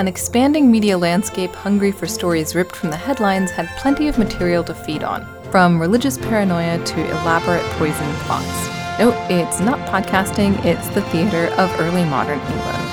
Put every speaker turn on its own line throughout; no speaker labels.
An expanding media landscape hungry for stories ripped from the headlines had plenty of material to feed on, from religious paranoia to elaborate poison plots. No, it's not podcasting, it's the theater of early modern England.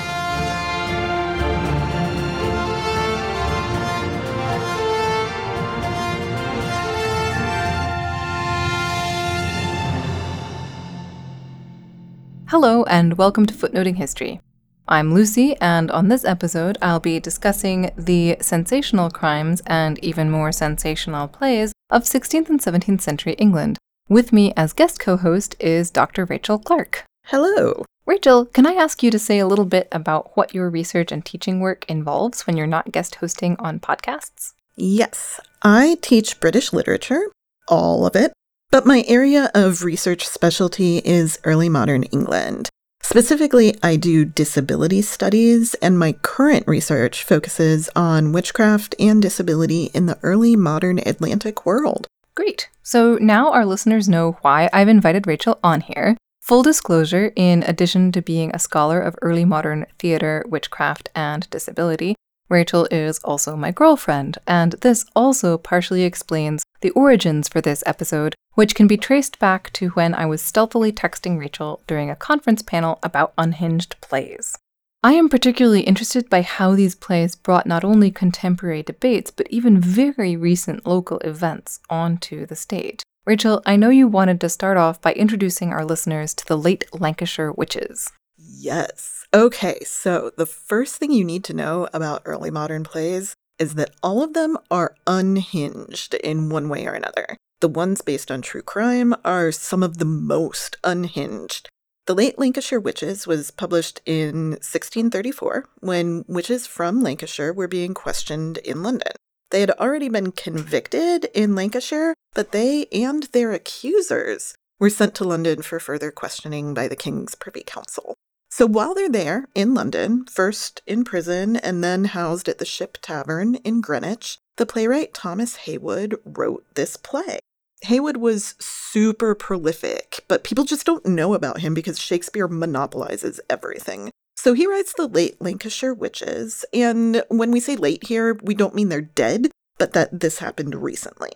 Hello, and welcome to Footnoting History. I'm Lucy, and on this episode, I'll be discussing the sensational crimes and even more sensational plays of 16th and 17th century England. With me as guest co host is Dr. Rachel Clark.
Hello.
Rachel, can I ask you to say a little bit about what your research and teaching work involves when you're not guest hosting on podcasts?
Yes, I teach British literature, all of it, but my area of research specialty is early modern England. Specifically, I do disability studies, and my current research focuses on witchcraft and disability in the early modern Atlantic world.
Great. So now our listeners know why I've invited Rachel on here. Full disclosure, in addition to being a scholar of early modern theater, witchcraft, and disability, Rachel is also my girlfriend, and this also partially explains the origins for this episode, which can be traced back to when I was stealthily texting Rachel during a conference panel about unhinged plays. I am particularly interested by how these plays brought not only contemporary debates, but even very recent local events onto the stage. Rachel, I know you wanted to start off by introducing our listeners to the late Lancashire witches.
Yes. Okay, so the first thing you need to know about early modern plays is that all of them are unhinged in one way or another. The ones based on true crime are some of the most unhinged. The Late Lancashire Witches was published in 1634 when witches from Lancashire were being questioned in London. They had already been convicted in Lancashire, but they and their accusers were sent to London for further questioning by the King's Privy Council. So while they're there in London, first in prison and then housed at the Ship Tavern in Greenwich, the playwright Thomas Heywood wrote this play. Heywood was super prolific, but people just don't know about him because Shakespeare monopolizes everything. So he writes the late Lancashire Witches, and when we say late here, we don't mean they're dead, but that this happened recently.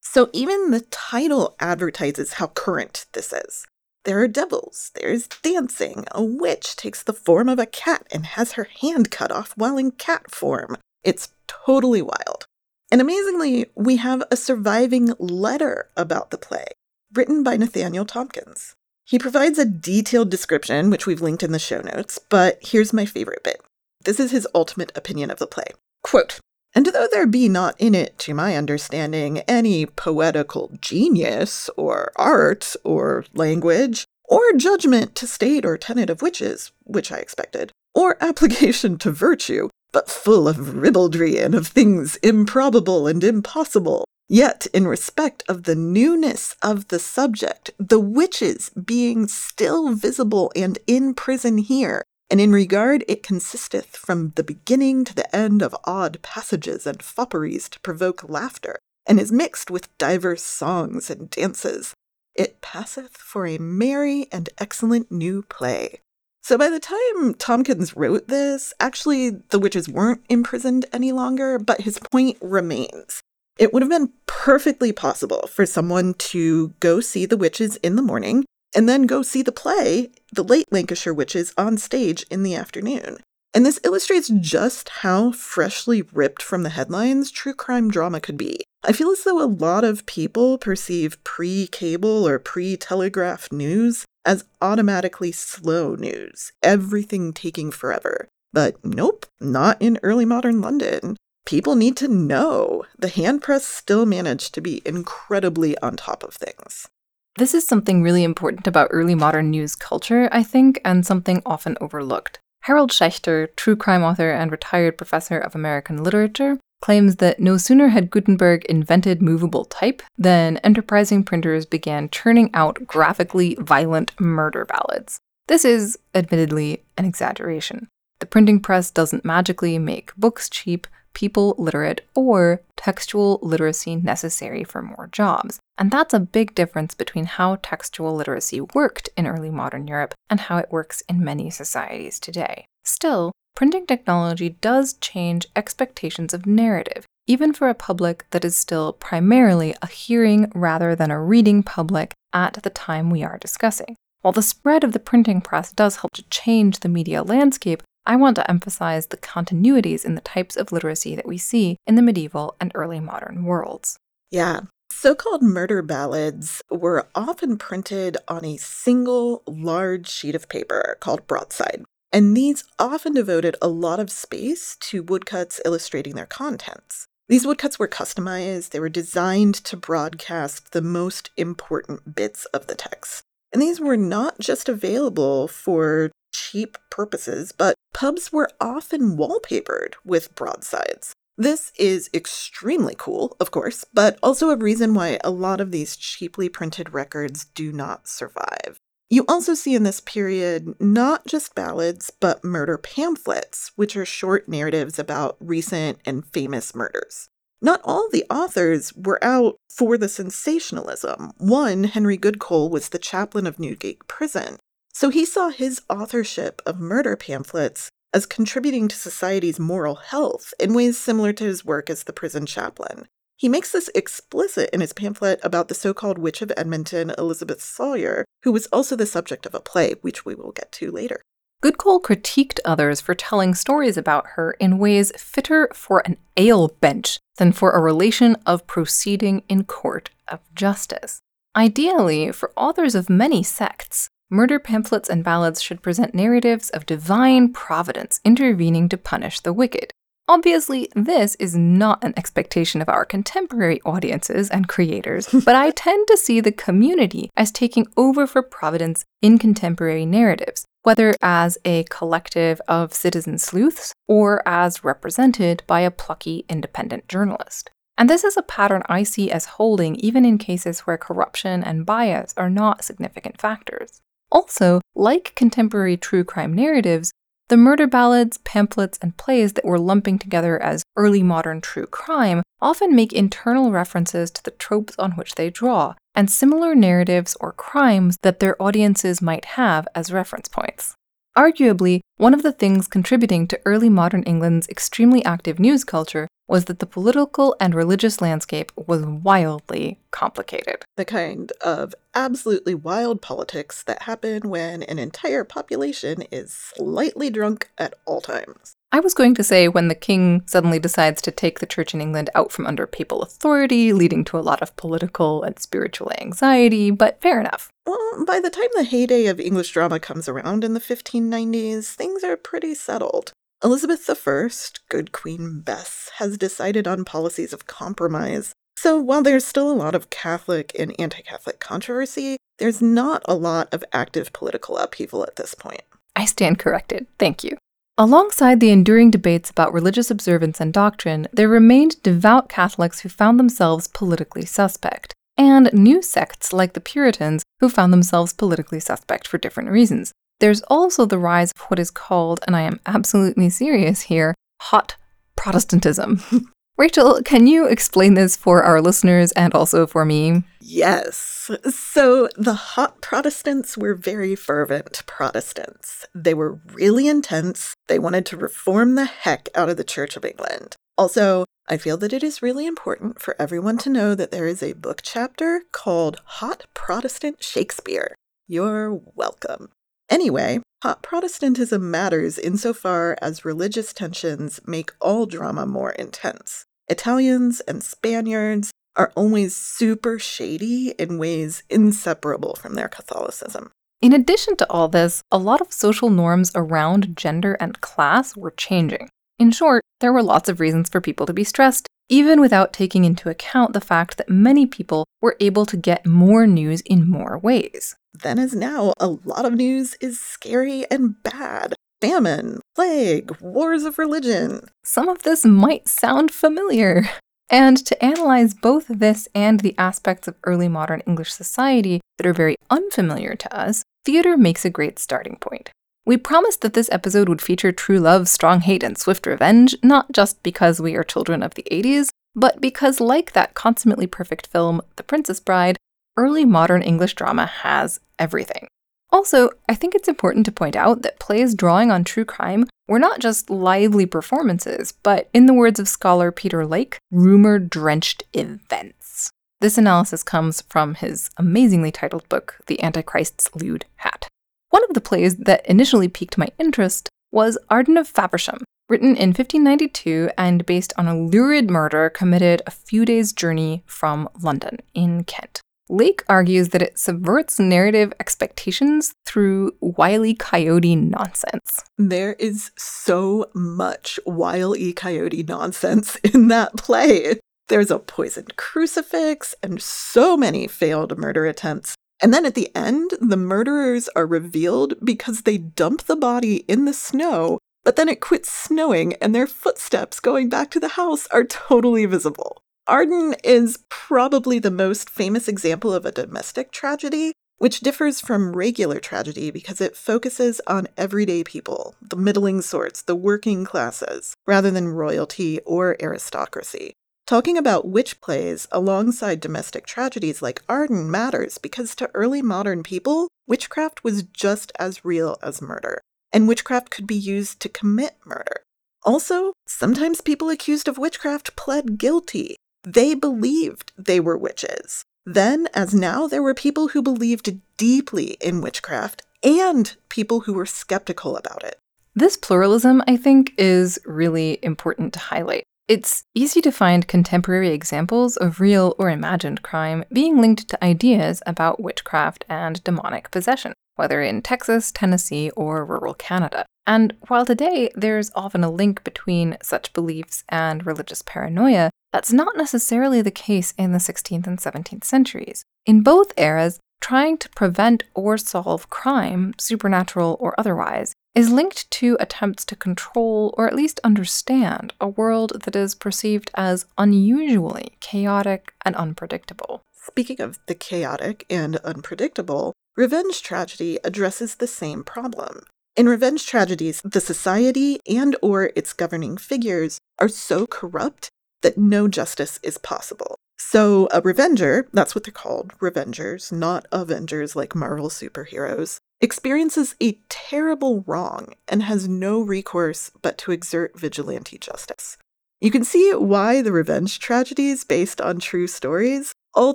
So even the title advertises how current this is. There are devils, there's dancing, a witch takes the form of a cat and has her hand cut off while in cat form. It's totally wild. And amazingly, we have a surviving letter about the play, written by Nathaniel Tompkins. He provides a detailed description, which we've linked in the show notes, but here's my favorite bit. This is his ultimate opinion of the play. Quote, and though there be not in it, to my understanding, any poetical genius, or art, or language, or judgment to state or tenet of witches, which I expected, or application to virtue, but full of ribaldry and of things improbable and impossible. Yet, in respect of the newness of the subject, the witches being still visible and in prison here, and in regard it consisteth from the beginning to the end of odd passages and fopperies to provoke laughter, and is mixed with divers songs and dances. It passeth for a merry and excellent new play. So by the time Tomkins wrote this, actually the witches weren't imprisoned any longer, but his point remains. It would have been perfectly possible for someone to go see the witches in the morning and then go see the play, The Late Lancashire Witches, on stage in the afternoon. And this illustrates just how freshly ripped from the headlines true crime drama could be. I feel as though a lot of people perceive pre cable or pre telegraph news as automatically slow news, everything taking forever. But nope, not in early modern London. People need to know. The hand press still managed to be incredibly on top of things.
This is something really important about early modern news culture, I think, and something often overlooked. Harold Schechter, true crime author and retired professor of American literature, claims that no sooner had Gutenberg invented movable type than enterprising printers began churning out graphically violent murder ballads. This is, admittedly, an exaggeration. The printing press doesn't magically make books cheap, people literate, or textual literacy necessary for more jobs. And that's a big difference between how textual literacy worked in early modern Europe and how it works in many societies today. Still, printing technology does change expectations of narrative, even for a public that is still primarily a hearing rather than a reading public at the time we are discussing. While the spread of the printing press does help to change the media landscape, I want to emphasize the continuities in the types of literacy that we see in the medieval and early modern worlds.
Yeah. So called murder ballads were often printed on a single large sheet of paper called broadside. And these often devoted a lot of space to woodcuts illustrating their contents. These woodcuts were customized, they were designed to broadcast the most important bits of the text. And these were not just available for cheap purposes, but pubs were often wallpapered with broadsides. This is extremely cool, of course, but also a reason why a lot of these cheaply printed records do not survive. You also see in this period not just ballads, but murder pamphlets, which are short narratives about recent and famous murders. Not all the authors were out for the sensationalism. One, Henry Goodcole, was the chaplain of Newgate Prison, so he saw his authorship of murder pamphlets as contributing to society's moral health in ways similar to his work as the prison chaplain. He makes this explicit in his pamphlet about the so called Witch of Edmonton, Elizabeth Sawyer, who was also the subject of a play, which we will get to later.
Goodcole critiqued others for telling stories about her in ways fitter for an ale bench than for a relation of proceeding in court of justice. Ideally, for authors of many sects, murder pamphlets and ballads should present narratives of divine providence intervening to punish the wicked. Obviously, this is not an expectation of our contemporary audiences and creators, but I tend to see the community as taking over for Providence in contemporary narratives, whether as a collective of citizen sleuths or as represented by a plucky independent journalist. And this is a pattern I see as holding even in cases where corruption and bias are not significant factors. Also, like contemporary true crime narratives, the murder ballads, pamphlets, and plays that we're lumping together as early modern true crime often make internal references to the tropes on which they draw, and similar narratives or crimes that their audiences might have as reference points. Arguably, one of the things contributing to early modern England's extremely active news culture was that the political and religious landscape was wildly complicated.
The kind of absolutely wild politics that happen when an entire population is slightly drunk at all times.
I was going to say when the king suddenly decides to take the church in England out from under papal authority, leading to a lot of political and spiritual anxiety, but fair enough.
Well, by the time the heyday of English drama comes around in the 1590s, things are pretty settled. Elizabeth I, good Queen Bess, has decided on policies of compromise. So while there's still a lot of Catholic and anti Catholic controversy, there's not a lot of active political upheaval at this point.
I stand corrected. Thank you. Alongside the enduring debates about religious observance and doctrine, there remained devout Catholics who found themselves politically suspect, and new sects like the Puritans who found themselves politically suspect for different reasons. There's also the rise of what is called, and I am absolutely serious here, hot Protestantism. Rachel, can you explain this for our listeners and also for me?
Yes. So the hot Protestants were very fervent Protestants. They were really intense. They wanted to reform the heck out of the Church of England. Also, I feel that it is really important for everyone to know that there is a book chapter called Hot Protestant Shakespeare. You're welcome. Anyway, Protestantism matters insofar as religious tensions make all drama more intense. Italians and Spaniards are always super shady in ways inseparable from their Catholicism.
In addition to all this, a lot of social norms around gender and class were changing. In short, there were lots of reasons for people to be stressed, even without taking into account the fact that many people were able to get more news in more ways.
Then, as now, a lot of news is scary and bad famine, plague, wars of religion.
Some of this might sound familiar. And to analyze both this and the aspects of early modern English society that are very unfamiliar to us, theater makes a great starting point. We promised that this episode would feature true love, strong hate, and swift revenge, not just because we are children of the 80s, but because, like that consummately perfect film, The Princess Bride, early modern English drama has everything. Also, I think it's important to point out that plays drawing on true crime were not just lively performances, but, in the words of scholar Peter Lake, rumor drenched events. This analysis comes from his amazingly titled book, The Antichrist's Lewd Hat. One of the plays that initially piqued my interest was Arden of Faversham, written in 1592 and based on a lurid murder committed a few days' journey from London in Kent. Lake argues that it subverts narrative expectations through wily coyote nonsense.
There is so much wily coyote nonsense in that play. There's a poisoned crucifix and so many failed murder attempts. And then at the end, the murderers are revealed because they dump the body in the snow, but then it quits snowing and their footsteps going back to the house are totally visible. Arden is probably the most famous example of a domestic tragedy, which differs from regular tragedy because it focuses on everyday people, the middling sorts, the working classes, rather than royalty or aristocracy. Talking about witch plays alongside domestic tragedies like Arden matters because to early modern people, witchcraft was just as real as murder, and witchcraft could be used to commit murder. Also, sometimes people accused of witchcraft pled guilty, they believed they were witches. Then, as now, there were people who believed deeply in witchcraft and people who were skeptical about it.
This pluralism, I think, is really important to highlight. It's easy to find contemporary examples of real or imagined crime being linked to ideas about witchcraft and demonic possession, whether in Texas, Tennessee, or rural Canada. And while today there's often a link between such beliefs and religious paranoia, that's not necessarily the case in the 16th and 17th centuries. In both eras, trying to prevent or solve crime, supernatural or otherwise, is linked to attempts to control or at least understand a world that is perceived as unusually chaotic and unpredictable.
Speaking of the chaotic and unpredictable, revenge tragedy addresses the same problem. In revenge tragedies, the society and or its governing figures are so corrupt that no justice is possible. So, a revenger, that's what they're called, revengers, not avengers like Marvel superheroes, experiences a terrible wrong and has no recourse but to exert vigilante justice. You can see why the revenge tragedies based on true stories all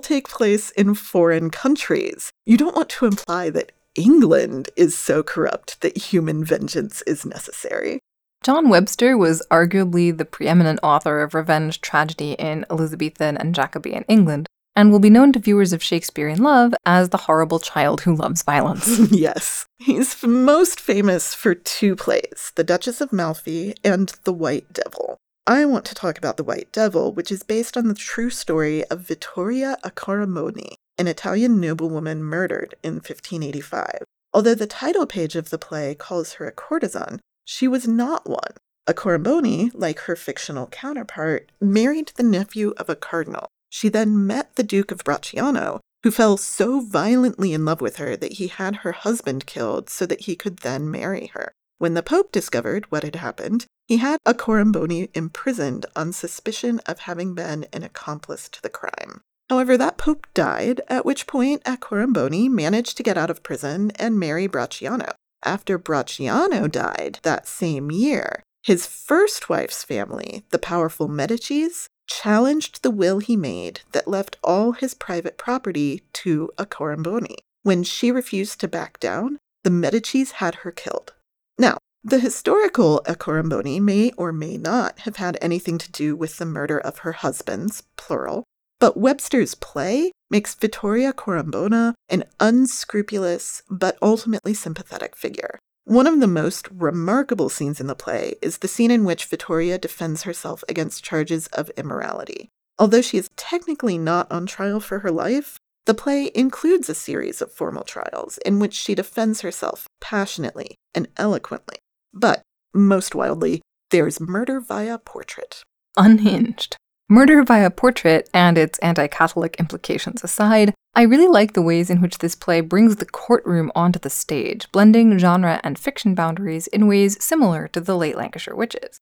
take place in foreign countries. You don't want to imply that England is so corrupt that human vengeance is necessary.
John Webster was arguably the preeminent author of revenge tragedy in Elizabethan and Jacobean England, and will be known to viewers of Shakespeare in Love as the horrible child who loves violence.
yes. He's most famous for two plays The Duchess of Malfi and The White Devil. I want to talk about The White Devil, which is based on the true story of Vittoria Accoramboni, an Italian noblewoman murdered in 1585. Although the title page of the play calls her a courtesan, she was not one. Accoramboni, like her fictional counterpart, married the nephew of a cardinal. She then met the Duke of Bracciano, who fell so violently in love with her that he had her husband killed so that he could then marry her. When the Pope discovered what had happened, he had Accoramboni imprisoned on suspicion of having been an accomplice to the crime. However, that Pope died, at which point Accoramboni managed to get out of prison and marry Bracciano after Bracciano died that same year, his first wife's family, the powerful Medicis, challenged the will he made that left all his private property to Accoramboni. When she refused to back down, the Medicis had her killed. Now, the historical Accoramboni may or may not have had anything to do with the murder of her husbands, plural, but Webster's play makes Vittoria Accoramboni an unscrupulous but ultimately sympathetic figure. One of the most remarkable scenes in the play is the scene in which Vittoria defends herself against charges of immorality. Although she is technically not on trial for her life, the play includes a series of formal trials in which she defends herself passionately and eloquently. But, most wildly, there's murder via portrait.
Unhinged. Murder via Portrait and its anti Catholic implications aside, I really like the ways in which this play brings the courtroom onto the stage, blending genre and fiction boundaries in ways similar to the late Lancashire Witches.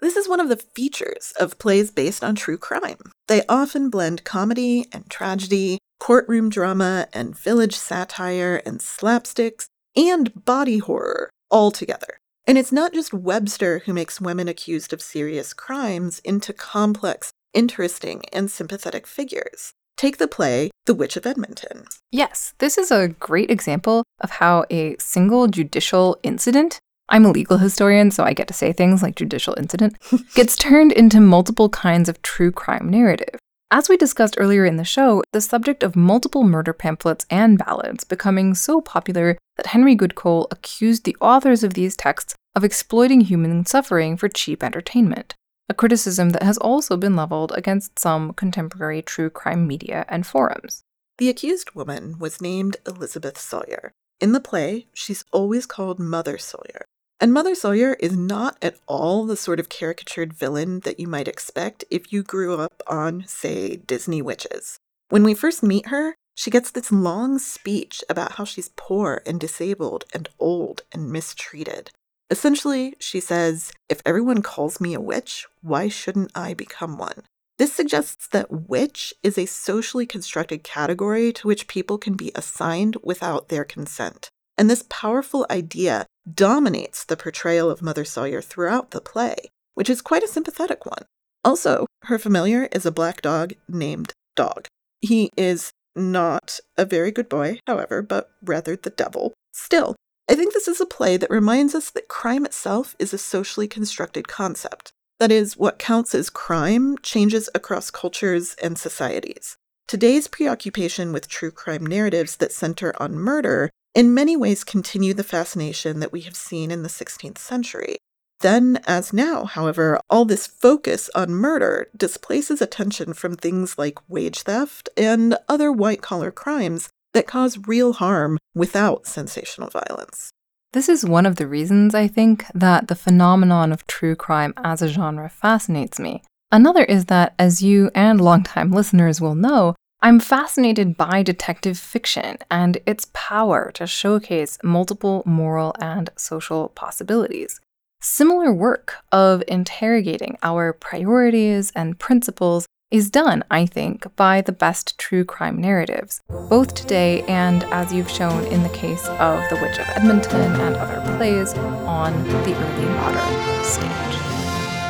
This is one of the features of plays based on true crime. They often blend comedy and tragedy, courtroom drama and village satire and slapsticks, and body horror all together. And it's not just Webster who makes women accused of serious crimes into complex, interesting, and sympathetic figures. Take the play The Witch of Edmonton.
Yes, this is a great example of how a single judicial incident I'm a legal historian, so I get to say things like judicial incident, gets turned into multiple kinds of true crime narrative. As we discussed earlier in the show, the subject of multiple murder pamphlets and ballads becoming so popular that Henry Goodcole accused the authors of these texts of exploiting human suffering for cheap entertainment, a criticism that has also been leveled against some contemporary true crime media and forums.
The accused woman was named Elizabeth Sawyer. In the play, she's always called Mother Sawyer, and Mother Sawyer is not at all the sort of caricatured villain that you might expect if you grew up on, say, Disney witches. When we first meet her, she gets this long speech about how she's poor and disabled and old and mistreated. Essentially, she says, If everyone calls me a witch, why shouldn't I become one? This suggests that witch is a socially constructed category to which people can be assigned without their consent. And this powerful idea dominates the portrayal of Mother Sawyer throughout the play, which is quite a sympathetic one. Also, her familiar is a black dog named Dog. He is not a very good boy, however, but rather the devil. Still, I think this is a play that reminds us that crime itself is a socially constructed concept. That is, what counts as crime changes across cultures and societies. Today's preoccupation with true crime narratives that center on murder in many ways continue the fascination that we have seen in the 16th century. Then, as now, however, all this focus on murder displaces attention from things like wage theft and other white collar crimes that cause real harm without sensational violence.
This is one of the reasons I think that the phenomenon of true crime as a genre fascinates me. Another is that, as you and longtime listeners will know, I'm fascinated by detective fiction and its power to showcase multiple moral and social possibilities. Similar work of interrogating our priorities and principles is done, I think, by the best true crime narratives, both today and as you've shown in the case of The Witch of Edmonton and other plays on the early modern stage.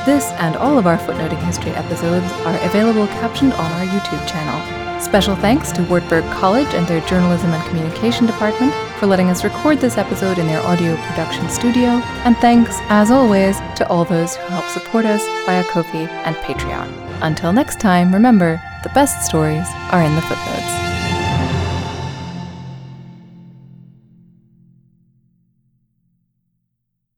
This and all of our footnoting history episodes are available captioned on our YouTube channel Special thanks to Wartburg College and their Journalism and Communication Department for letting us record this episode in their audio production studio, and thanks, as always, to all those who help support us via Ko-fi and Patreon. Until next time, remember, the best stories are in the footnotes.